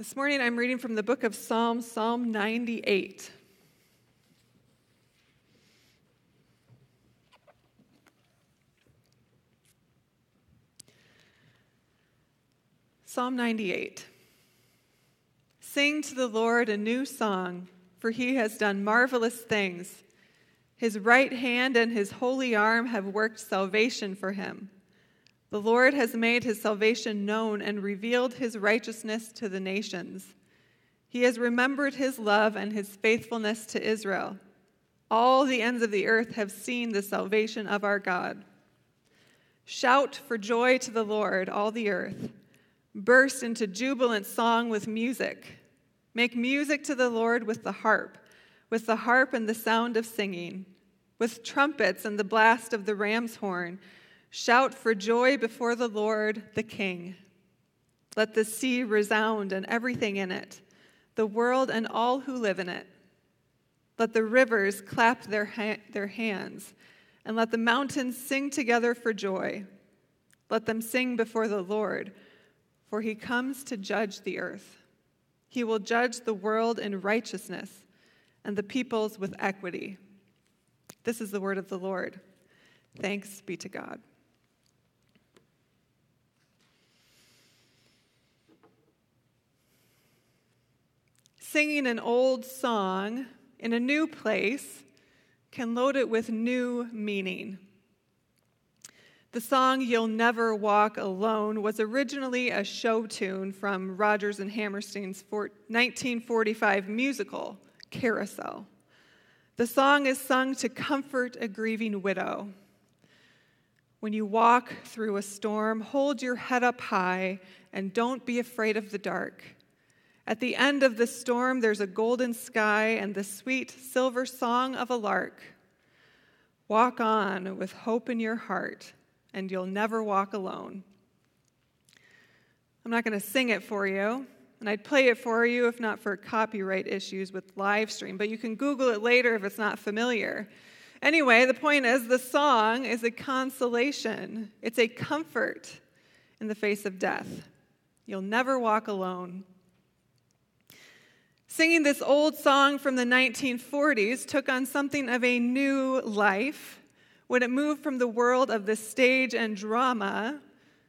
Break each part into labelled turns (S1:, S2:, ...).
S1: This morning I'm reading from the book of Psalms, Psalm 98. Psalm 98. Sing to the Lord a new song, for he has done marvelous things. His right hand and his holy arm have worked salvation for him. The Lord has made his salvation known and revealed his righteousness to the nations. He has remembered his love and his faithfulness to Israel. All the ends of the earth have seen the salvation of our God. Shout for joy to the Lord, all the earth. Burst into jubilant song with music. Make music to the Lord with the harp, with the harp and the sound of singing, with trumpets and the blast of the ram's horn Shout for joy before the Lord, the King. Let the sea resound and everything in it, the world and all who live in it. Let the rivers clap their, ha- their hands, and let the mountains sing together for joy. Let them sing before the Lord, for he comes to judge the earth. He will judge the world in righteousness and the peoples with equity. This is the word of the Lord. Thanks be to God. Singing an old song in a new place can load it with new meaning. The song You'll Never Walk Alone was originally a show tune from Rodgers and Hammerstein's 1945 musical, Carousel. The song is sung to comfort a grieving widow. When you walk through a storm, hold your head up high and don't be afraid of the dark. At the end of the storm, there's a golden sky and the sweet silver song of a lark. Walk on with hope in your heart, and you'll never walk alone. I'm not going to sing it for you, and I'd play it for you if not for copyright issues with live stream, but you can Google it later if it's not familiar. Anyway, the point is the song is a consolation, it's a comfort in the face of death. You'll never walk alone. Singing this old song from the 1940s took on something of a new life when it moved from the world of the stage and drama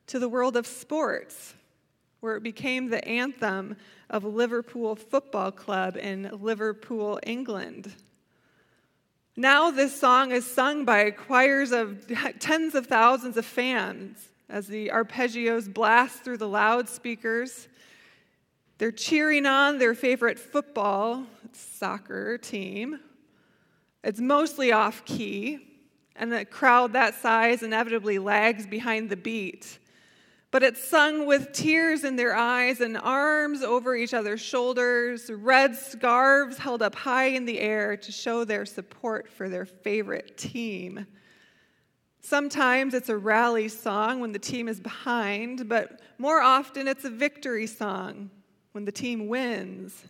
S1: to the world of sports, where it became the anthem of Liverpool Football Club in Liverpool, England. Now, this song is sung by choirs of tens of thousands of fans as the arpeggios blast through the loudspeakers they're cheering on their favorite football, soccer team. It's mostly off key, and a crowd that size inevitably lags behind the beat. But it's sung with tears in their eyes and arms over each other's shoulders, red scarves held up high in the air to show their support for their favorite team. Sometimes it's a rally song when the team is behind, but more often it's a victory song when the team wins.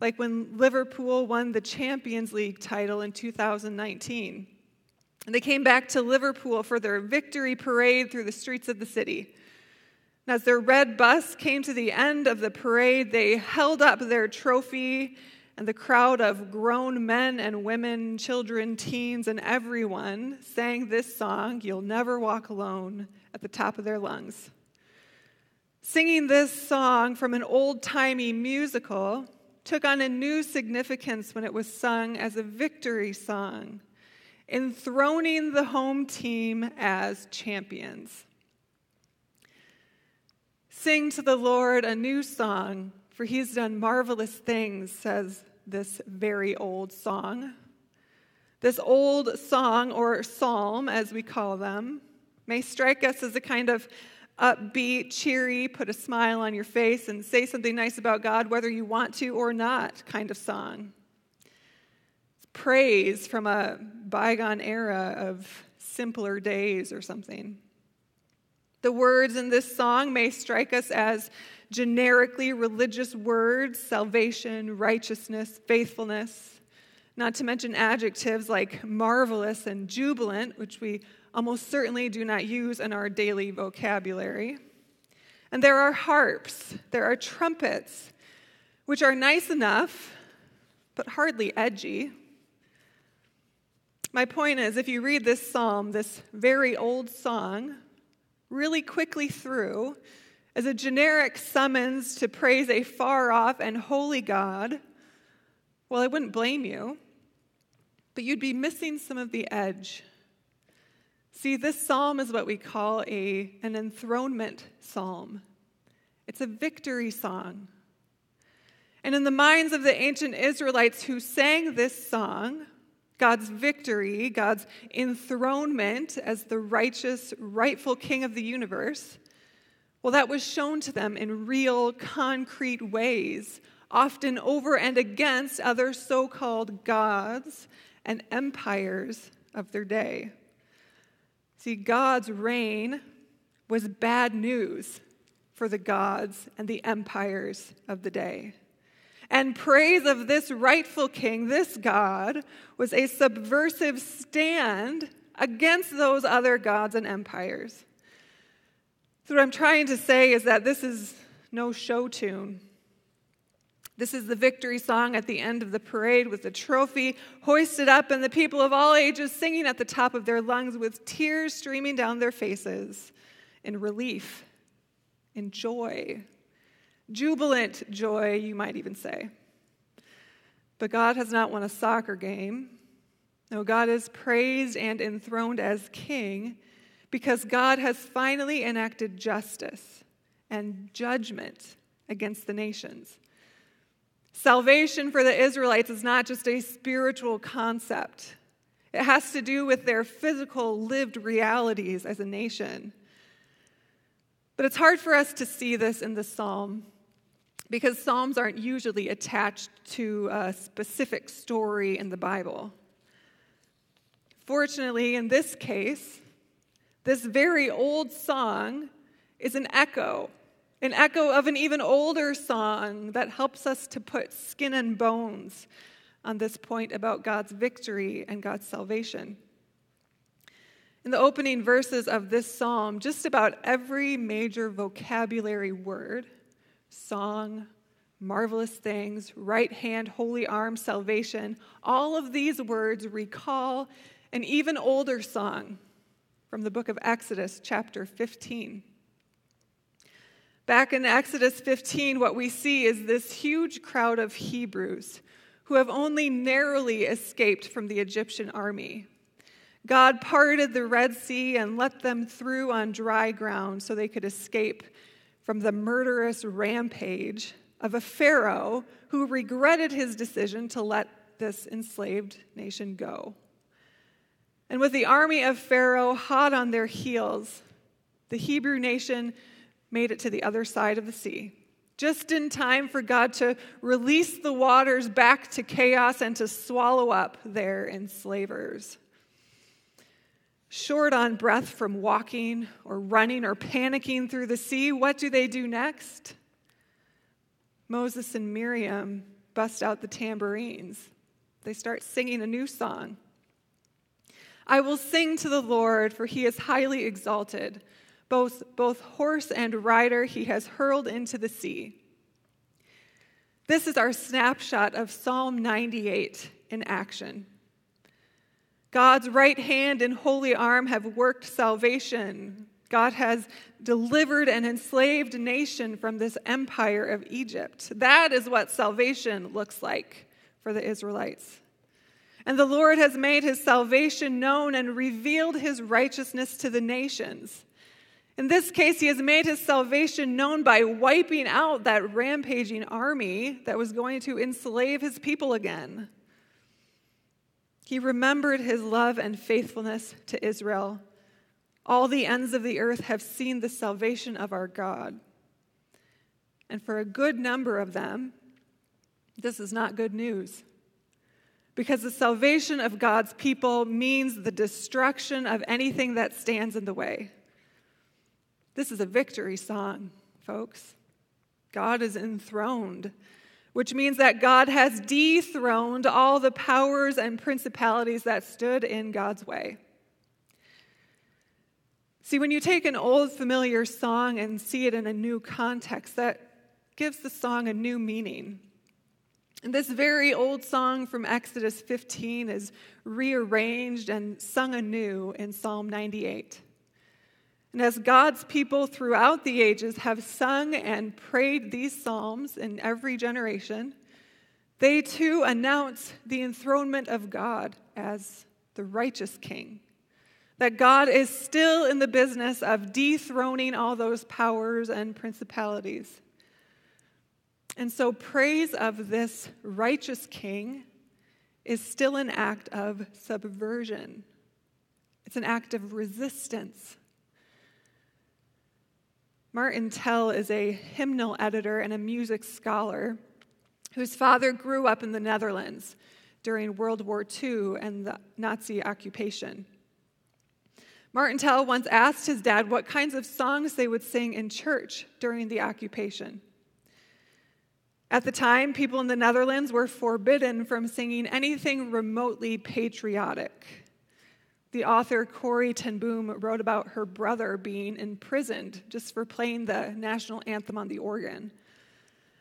S1: Like when Liverpool won the Champions League title in 2019. And they came back to Liverpool for their victory parade through the streets of the city. And as their red bus came to the end of the parade, they held up their trophy, and the crowd of grown men and women, children, teens, and everyone sang this song, You'll Never Walk Alone, at the top of their lungs. Singing this song from an old timey musical took on a new significance when it was sung as a victory song, enthroning the home team as champions. Sing to the Lord a new song, for he's done marvelous things, says this very old song. This old song, or psalm as we call them, may strike us as a kind of upbeat, cheery, put a smile on your face, and say something nice about God, whether you want to or not, kind of song. It's praise from a bygone era of simpler days or something. The words in this song may strike us as generically religious words salvation, righteousness, faithfulness, not to mention adjectives like marvelous and jubilant, which we almost certainly do not use in our daily vocabulary. And there are harps, there are trumpets, which are nice enough, but hardly edgy. My point is if you read this psalm, this very old song, really quickly through, as a generic summons to praise a far off and holy God, well, I wouldn't blame you, but you'd be missing some of the edge. See, this psalm is what we call a, an enthronement psalm. It's a victory song. And in the minds of the ancient Israelites who sang this song, God's victory, God's enthronement as the righteous, rightful king of the universe, well, that was shown to them in real, concrete ways, often over and against other so called gods and empires of their day. See, God's reign was bad news for the gods and the empires of the day. And praise of this rightful king, this God, was a subversive stand against those other gods and empires. So, what I'm trying to say is that this is no show tune. This is the victory song at the end of the parade with the trophy hoisted up and the people of all ages singing at the top of their lungs with tears streaming down their faces in relief, in joy, jubilant joy, you might even say. But God has not won a soccer game. No, God is praised and enthroned as king because God has finally enacted justice and judgment against the nations. Salvation for the Israelites is not just a spiritual concept, it has to do with their physical, lived realities as a nation. But it's hard for us to see this in the psalm because psalms aren't usually attached to a specific story in the Bible. Fortunately, in this case, this very old song is an echo, an echo of an even older song that helps us to put skin and bones on this point about God's victory and God's salvation. In the opening verses of this psalm, just about every major vocabulary word song, marvelous things, right hand, holy arm, salvation all of these words recall an even older song from the book of Exodus, chapter 15. Back in Exodus 15, what we see is this huge crowd of Hebrews who have only narrowly escaped from the Egyptian army. God parted the Red Sea and let them through on dry ground so they could escape from the murderous rampage of a Pharaoh who regretted his decision to let this enslaved nation go. And with the army of Pharaoh hot on their heels, the Hebrew nation made it to the other side of the sea, just in time for God to release the waters back to chaos and to swallow up their enslavers. Short on breath from walking or running or panicking through the sea, what do they do next? Moses and Miriam bust out the tambourines. They start singing a new song. I will sing to the Lord, for he is highly exalted. Both, both horse and rider he has hurled into the sea. This is our snapshot of Psalm 98 in action. God's right hand and holy arm have worked salvation. God has delivered an enslaved nation from this empire of Egypt. That is what salvation looks like for the Israelites. And the Lord has made his salvation known and revealed his righteousness to the nations. In this case, he has made his salvation known by wiping out that rampaging army that was going to enslave his people again. He remembered his love and faithfulness to Israel. All the ends of the earth have seen the salvation of our God. And for a good number of them, this is not good news because the salvation of God's people means the destruction of anything that stands in the way. This is a victory song, folks. God is enthroned, which means that God has dethroned all the powers and principalities that stood in God's way. See, when you take an old familiar song and see it in a new context, that gives the song a new meaning. And this very old song from Exodus 15 is rearranged and sung anew in Psalm 98. And as God's people throughout the ages have sung and prayed these psalms in every generation, they too announce the enthronement of God as the righteous king. That God is still in the business of dethroning all those powers and principalities. And so, praise of this righteous king is still an act of subversion, it's an act of resistance. Martin Tel is a hymnal editor and a music scholar whose father grew up in the Netherlands during World War II and the Nazi occupation. Martin Tel once asked his dad what kinds of songs they would sing in church during the occupation. At the time, people in the Netherlands were forbidden from singing anything remotely patriotic. The author Corrie ten Boom wrote about her brother being imprisoned just for playing the national anthem on the organ.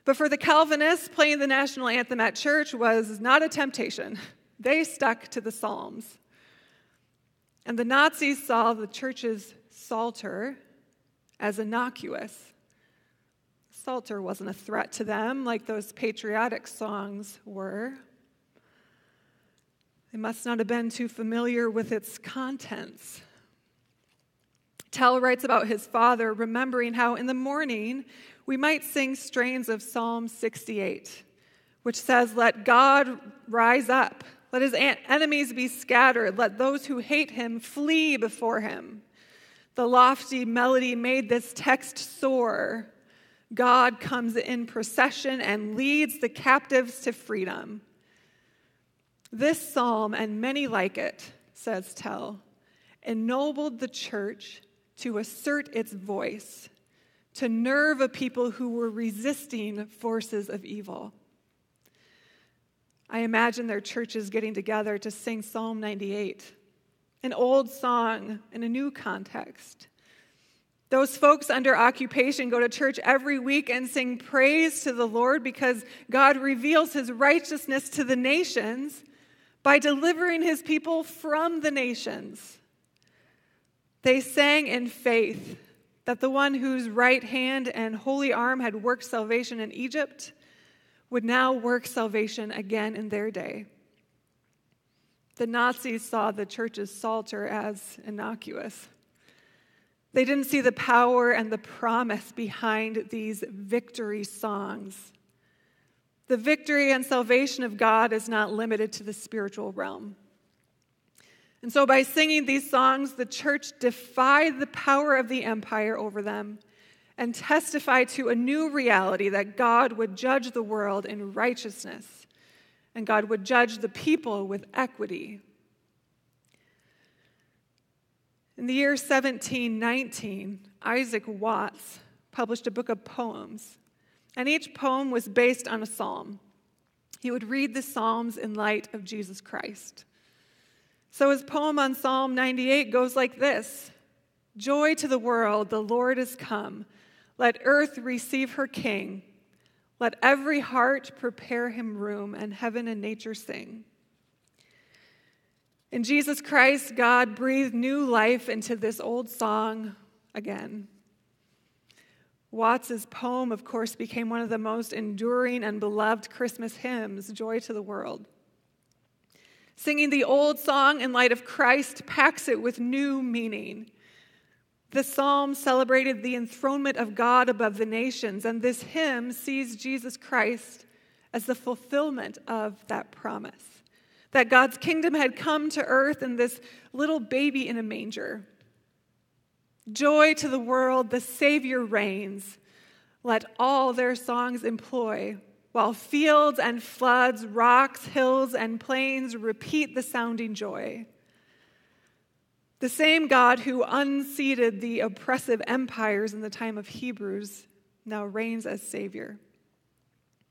S1: But for the Calvinists, playing the national anthem at church was not a temptation. They stuck to the Psalms. And the Nazis saw the church's Psalter as innocuous. Psalter wasn't a threat to them like those patriotic songs were. They must not have been too familiar with its contents. Tel writes about his father, remembering how in the morning we might sing strains of Psalm 68, which says, Let God rise up, let his enemies be scattered, let those who hate him flee before him. The lofty melody made this text soar. God comes in procession and leads the captives to freedom. This psalm and many like it, says Tel, ennobled the church to assert its voice, to nerve a people who were resisting forces of evil. I imagine their churches getting together to sing Psalm 98, an old song in a new context. Those folks under occupation go to church every week and sing praise to the Lord because God reveals his righteousness to the nations by delivering his people from the nations. They sang in faith that the one whose right hand and holy arm had worked salvation in Egypt would now work salvation again in their day. The Nazis saw the church's Psalter as innocuous. They didn't see the power and the promise behind these victory songs. The victory and salvation of God is not limited to the spiritual realm. And so, by singing these songs, the church defied the power of the empire over them and testified to a new reality that God would judge the world in righteousness and God would judge the people with equity. In the year 1719, Isaac Watts published a book of poems and each poem was based on a psalm. He would read the psalms in light of Jesus Christ. So his poem on Psalm 98 goes like this Joy to the world, the Lord is come. Let earth receive her king. Let every heart prepare him room, and heaven and nature sing. In Jesus Christ, God breathed new life into this old song again. Watts's poem, of course, became one of the most enduring and beloved Christmas hymns, Joy to the World. Singing the old song in light of Christ packs it with new meaning. The psalm celebrated the enthronement of God above the nations, and this hymn sees Jesus Christ as the fulfillment of that promise. That God's kingdom had come to earth in this little baby in a manger. Joy to the world, the Savior reigns. Let all their songs employ, while fields and floods, rocks, hills, and plains repeat the sounding joy. The same God who unseated the oppressive empires in the time of Hebrews now reigns as Savior.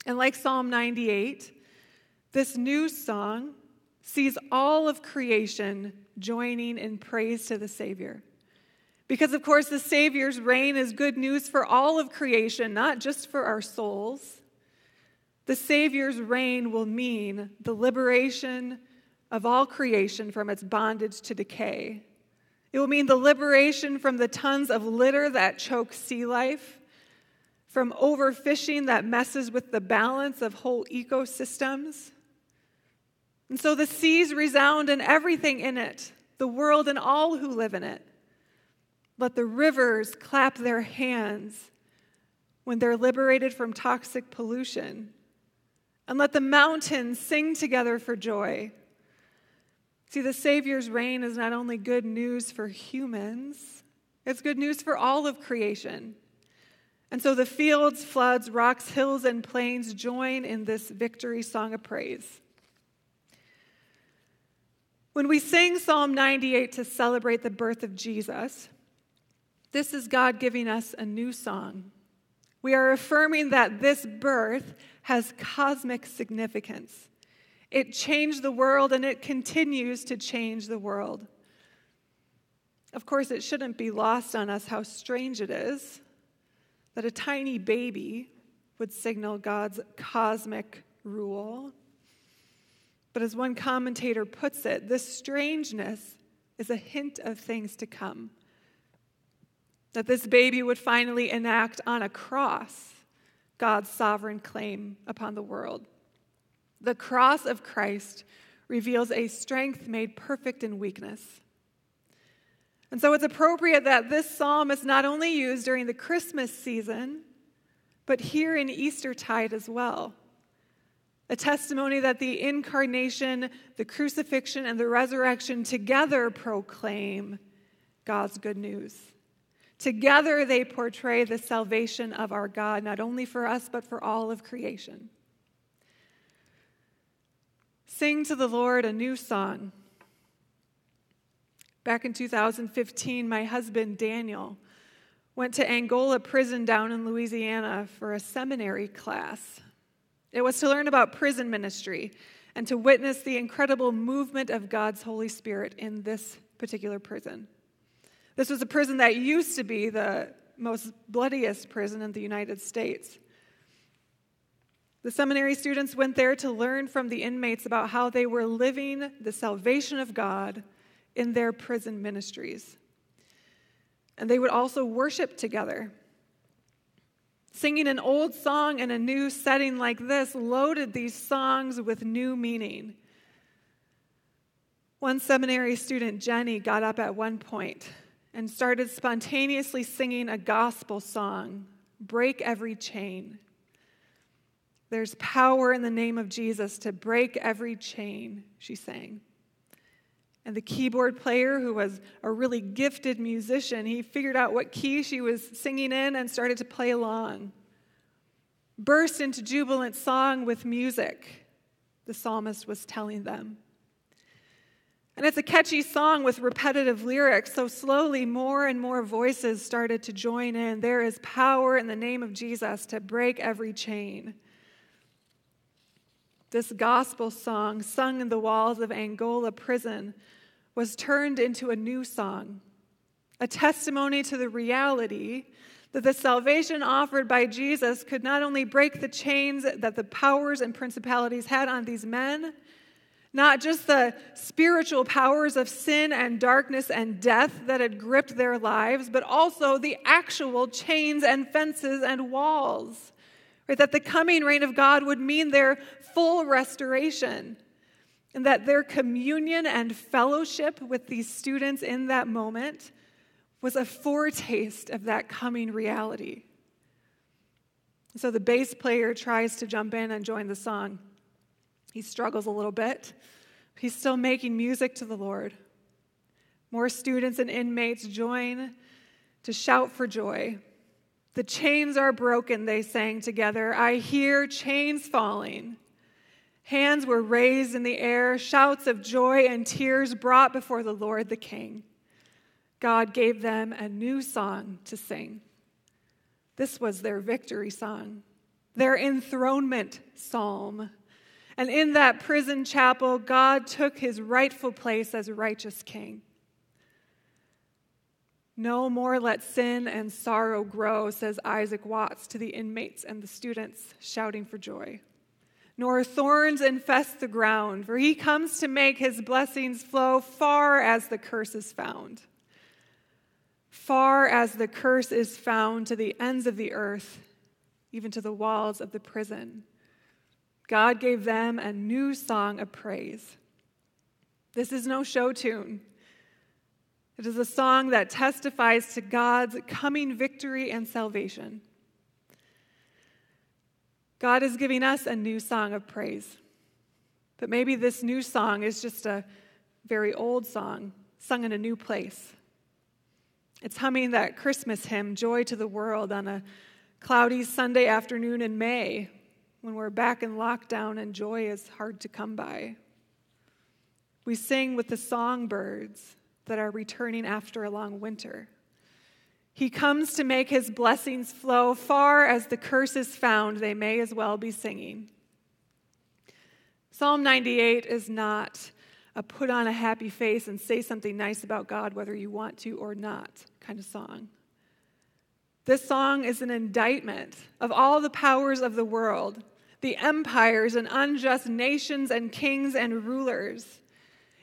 S1: And like Psalm 98, this new song sees all of creation joining in praise to the Savior Because, of course, the Savior's reign is good news for all of creation, not just for our souls. The Savior's reign will mean the liberation of all creation from its bondage to decay. It will mean the liberation from the tons of litter that choke sea life, from overfishing that messes with the balance of whole ecosystems. And so the seas resound and everything in it, the world and all who live in it. Let the rivers clap their hands when they're liberated from toxic pollution. And let the mountains sing together for joy See, the Savior's reign is not only good news for humans, it's good news for all of creation. And so the fields, floods, rocks, hills, and plains join in this victory song of praise. When we sing Psalm 98 to celebrate the birth of Jesus, this is God giving us a new song. We are affirming that this birth has cosmic significance. It changed the world and it continues to change the world. Of course, it shouldn't be lost on us how strange it is that a tiny baby would signal God's cosmic rule. But as one commentator puts it, this strangeness is a hint of things to come. That this baby would finally enact on a cross God's sovereign claim upon the world. The cross of Christ reveals a strength made perfect in weakness. And so it's appropriate that this psalm is not only used during the Christmas season, but here in Eastertide as well. A testimony that the incarnation, the crucifixion, and the resurrection together proclaim God's good news. Together they portray the salvation of our God, not only for us, but for all of creation. Sing to the Lord a new song. Back in 2015, my husband Daniel went to Angola prison down in Louisiana for a seminary class. It was to learn about prison ministry and to witness the incredible movement of God's Holy Spirit in this particular prison. This was a prison that used to be the most bloodiest prison in the United States. The seminary students went there to learn from the inmates about how they were living the salvation of God in their prison ministries. And they would also worship together. Singing an old song in a new setting like this loaded these songs with new meaning. One seminary student, Jenny, got up at one point and started spontaneously singing a gospel song, Break Every Chain. There's power in the name of Jesus to break every chain, she sang. And the keyboard player, who was a really gifted musician, he figured out what key she was singing in and started to play along. Burst into jubilant song with music, the psalmist was telling them. And it's a catchy song with repetitive lyrics, so slowly more and more voices started to join in. There is power in the name of Jesus to break every chain. This gospel song, sung in the walls of Angola prison, was turned into a new song, a testimony to the reality that the salvation offered by Jesus could not only break the chains that the powers and principalities had on these men, not just the spiritual powers of sin and darkness and death that had gripped their lives, but also the actual chains and fences and walls. Right? That the coming reign of God would mean their full restoration. And that their communion and fellowship with these students in that moment was a foretaste of that coming reality. So the bass player tries to jump in and join the song. He struggles a little bit. He's still making music to the Lord. More students and inmates join to shout for joy. The chains are broken, they sang together. I hear chains falling. Hands were raised in the air, shouts of joy and tears brought before the Lord the King. God gave them a new song to sing. This was their victory song, their enthronement psalm. And in that prison chapel, God took his rightful place as righteous king. No more let sin and sorrow grow, says Isaac Watts to the inmates and the students shouting for joy. Nor thorns infest the ground, for he comes to make his blessings flow far as the curse is found. Far as the curse is found to the ends of the earth, even to the walls of the prison. God gave them a new song of praise. This is no show tune. It is a song that testifies to God's coming victory and salvation. God is giving us a new song of praise. But maybe this new song is just a very old song sung in a new place. It's humming that Christmas hymn, Joy to the World, on a cloudy Sunday afternoon in May when we're back in lockdown and joy is hard to come by. We sing with the songbirds that are returning after a long winter. He comes to make his blessings flow far as the curse is found, they may as well be singing. Psalm 98 is not a put on a happy face and say something nice about God, whether you want to or not kind of song. This song is an indictment of all the powers of the world, the empires and unjust nations and kings and rulers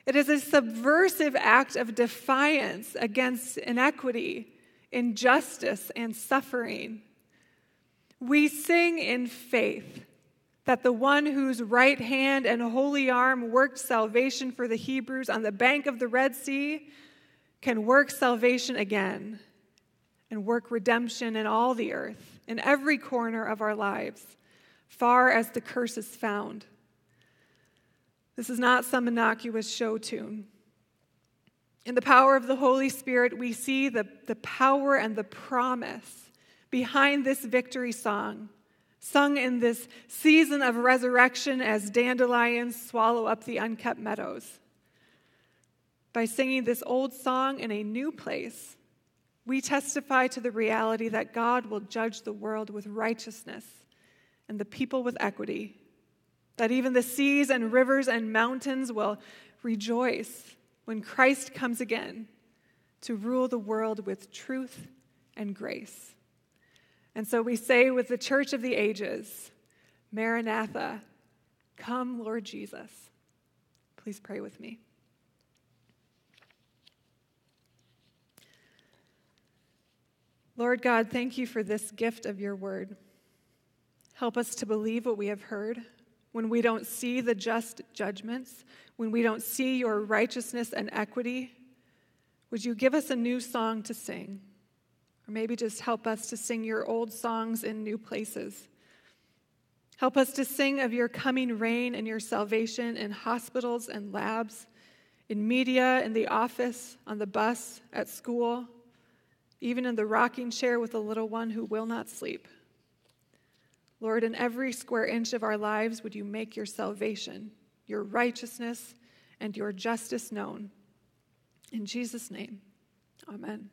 S1: it is a subversive act of defiance against inequity, injustice, and suffering. We sing in faith that the one whose right hand and holy arm worked salvation for the Hebrews on the bank of the Red Sea can work salvation again and work redemption in all the earth, in every corner of our lives, far as the curse is found. This is not some innocuous show tune. In the power of the Holy Spirit, we see the, the power and the promise behind this victory song, sung in this season of resurrection as dandelions swallow up the unkept meadows. By singing this old song in a new place, we testify to the reality that God will judge the world with righteousness and the people with equity that even the seas and rivers and mountains will rejoice when Christ comes again to rule the world with truth and grace. And so we say with the church of the ages, Maranatha, come, Lord Jesus. Please pray with me. Lord God, thank you for this gift of your word. Help us to believe what we have heard when we don't see the just judgments, when we don't see your righteousness and equity, would you give us a new song to sing? Or maybe just help us to sing your old songs in new places. Help us to sing of your coming reign and your salvation in hospitals and labs, in media, in the office, on the bus, at school, even in the rocking chair with a little one who will not sleep. Lord, in every square inch of our lives, would you make your salvation, your righteousness, and your justice known? In Jesus' name, amen.